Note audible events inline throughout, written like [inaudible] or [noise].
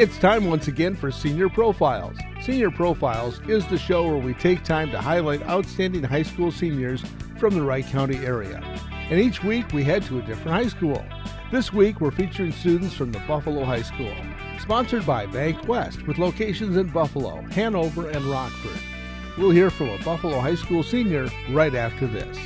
It's time once again for Senior Profiles. Senior Profiles is the show where we take time to highlight outstanding high school seniors from the Wright County area. And each week we head to a different high school. This week we're featuring students from the Buffalo High School. Sponsored by Bank West with locations in Buffalo, Hanover, and Rockford. We'll hear from a Buffalo High School senior right after this.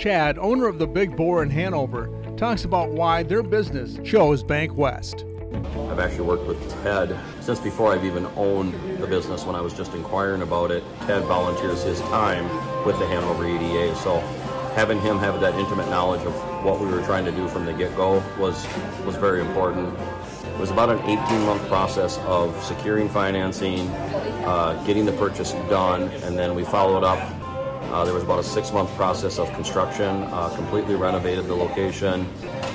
Chad, owner of the Big Boar in Hanover, talks about why their business chose Bank West. I've actually worked with Ted since before I've even owned the business when I was just inquiring about it. Ted volunteers his time with the Hanover EDA, so having him have that intimate knowledge of what we were trying to do from the get-go was was very important. It was about an 18-month process of securing financing, uh, getting the purchase done, and then we followed up uh, there was about a six month process of construction, uh, completely renovated the location.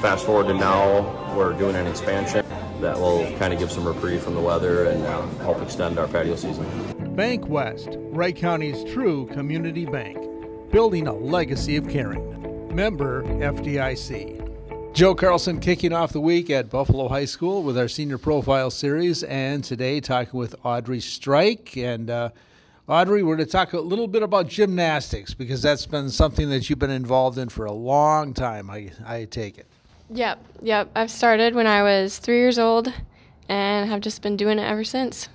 Fast forward to now, we're doing an expansion that will kind of give some reprieve from the weather and uh, help extend our patio season. Bank West, Wright County's true community bank, building a legacy of caring. Member FDIC. Joe Carlson kicking off the week at Buffalo High School with our senior profile series, and today talking with Audrey Strike and uh, Audrey, we're going to talk a little bit about gymnastics because that's been something that you've been involved in for a long time, I, I take it. Yep, yep. I've started when I was three years old and have just been doing it ever since.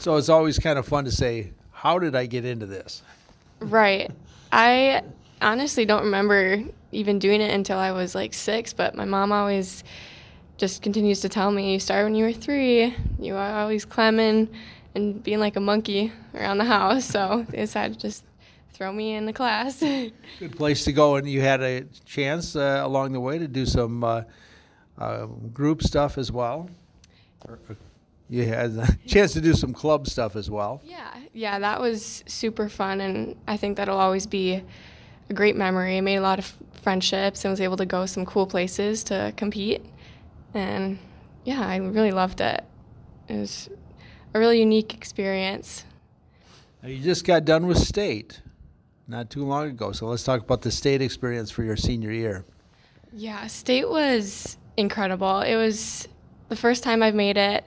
So it's always kind of fun to say, How did I get into this? Right. I honestly don't remember even doing it until I was like six, but my mom always just continues to tell me, You started when you were three, you were always climbing and being like a monkey around the house. So they decided to just throw me in the class. [laughs] Good place to go. And you had a chance uh, along the way to do some uh, uh, group stuff as well. You had a [laughs] chance to do some club stuff as well. Yeah, yeah, that was super fun, and I think that'll always be a great memory. I made a lot of friendships and was able to go some cool places to compete, and yeah, I really loved it. It was a really unique experience. Now you just got done with state not too long ago, so let's talk about the state experience for your senior year. Yeah, state was incredible. It was the first time I've made it,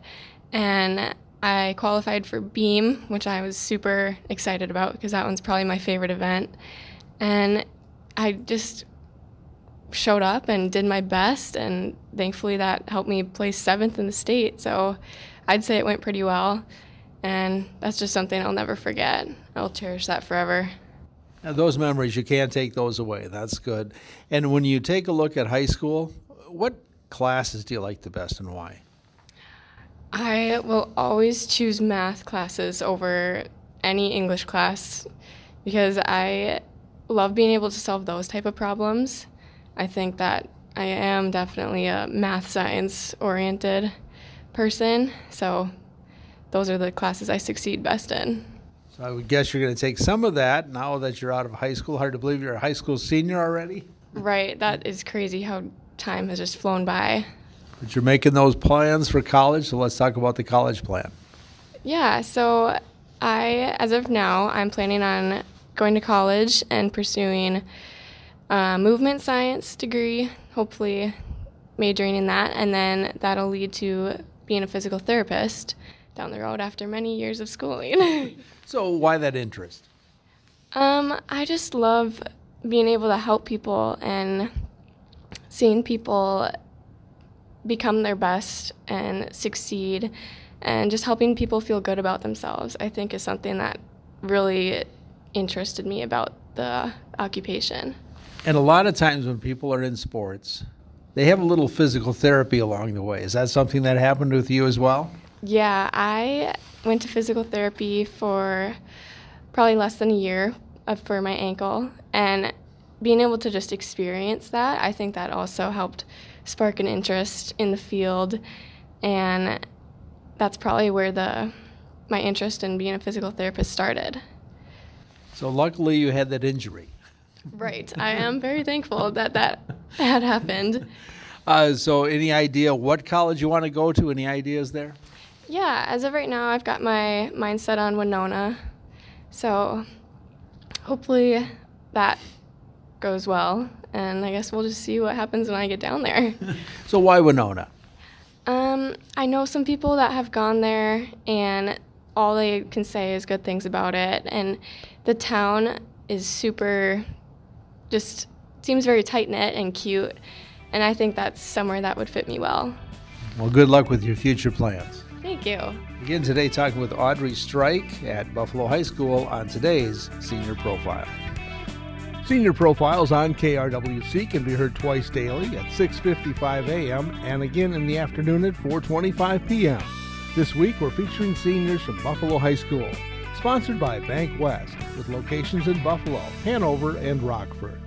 and I qualified for Beam, which I was super excited about because that one's probably my favorite event. And I just showed up and did my best, and thankfully that helped me place seventh in the state. So I'd say it went pretty well. And that's just something I'll never forget. I'll cherish that forever. Now, those memories, you can't take those away. That's good. And when you take a look at high school, what classes do you like the best and why? I will always choose math classes over any English class because I love being able to solve those type of problems. I think that I am definitely a math science oriented person. So those are the classes I succeed best in. So I would guess you're going to take some of that now that you're out of high school. Hard to believe you're a high school senior already. Right. That is crazy how time has just flown by. But you're making those plans for college, so let's talk about the college plan. Yeah, so I, as of now, I'm planning on going to college and pursuing a movement science degree, hopefully majoring in that, and then that'll lead to being a physical therapist down the road after many years of schooling. [laughs] so why that interest? Um, I just love being able to help people and seeing people become their best and succeed and just helping people feel good about themselves i think is something that really interested me about the occupation and a lot of times when people are in sports they have a little physical therapy along the way is that something that happened with you as well yeah i went to physical therapy for probably less than a year uh, for my ankle and being able to just experience that i think that also helped spark an interest in the field, and that's probably where the my interest in being a physical therapist started. So luckily, you had that injury. Right. I am very thankful that that [laughs] had happened. Uh, so, any idea what college you want to go to? Any ideas there? Yeah, as of right now, I've got my mindset on Winona. So, hopefully, that goes well, and I guess we'll just see what happens when I get down there. [laughs] So why Winona? Um, I know some people that have gone there, and all they can say is good things about it. And the town is super, just seems very tight knit and cute. And I think that's somewhere that would fit me well. Well, good luck with your future plans. Thank you. Again today, talking with Audrey Strike at Buffalo High School on today's Senior Profile. Senior Profiles on KRWC can be heard twice daily at 6:55 a.m. and again in the afternoon at 4:25 p.m. This week we're featuring seniors from Buffalo High School, sponsored by Bank West, with locations in Buffalo, Hanover, and Rockford.